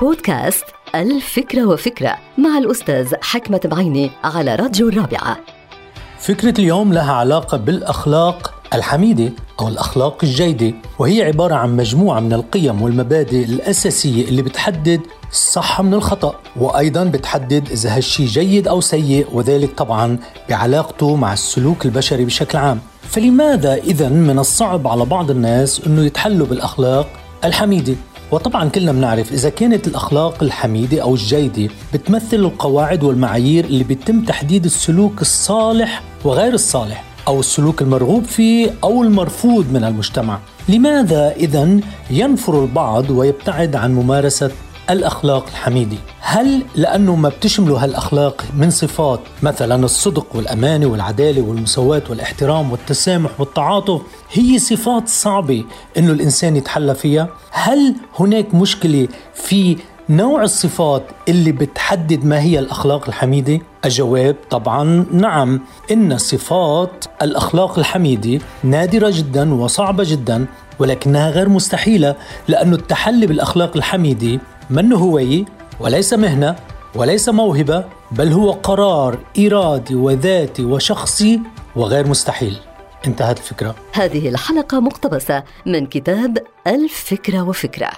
بودكاست الفكرة وفكرة مع الأستاذ حكمة بعيني على راديو الرابعة. فكرة اليوم لها علاقة بالأخلاق الحميدة أو الأخلاق الجيدة وهي عبارة عن مجموعة من القيم والمبادئ الأساسية اللي بتحدد الصح من الخطأ وأيضا بتحدد إذا هالشي جيد أو سيء وذلك طبعا بعلاقته مع السلوك البشري بشكل عام. فلماذا إذا من الصعب على بعض الناس أنه يتحلوا بالأخلاق الحميدة؟ وطبعا كلنا بنعرف إذا كانت الأخلاق الحميدة أو الجيدة بتمثل القواعد والمعايير اللي بيتم تحديد السلوك الصالح وغير الصالح أو السلوك المرغوب فيه أو المرفوض من المجتمع. لماذا إذا ينفر البعض ويبتعد عن ممارسة الأخلاق الحميدة هل لأنه ما بتشمله هالأخلاق من صفات مثلا الصدق والأمانة والعدالة والمساواة والإحترام والتسامح والتعاطف هي صفات صعبة أنه الإنسان يتحلى فيها هل هناك مشكلة في نوع الصفات اللي بتحدد ما هي الأخلاق الحميدة؟ الجواب طبعا نعم إن صفات الأخلاق الحميدة نادرة جدا وصعبة جدا ولكنها غير مستحيلة لأن التحلي بالأخلاق الحميدة منه هواية وليس مهنة وليس موهبة بل هو قرار إرادي وذاتي وشخصي وغير مستحيل. انتهت الفكرة. هذه الحلقة مقتبسة من كتاب الفكرة وفكرة.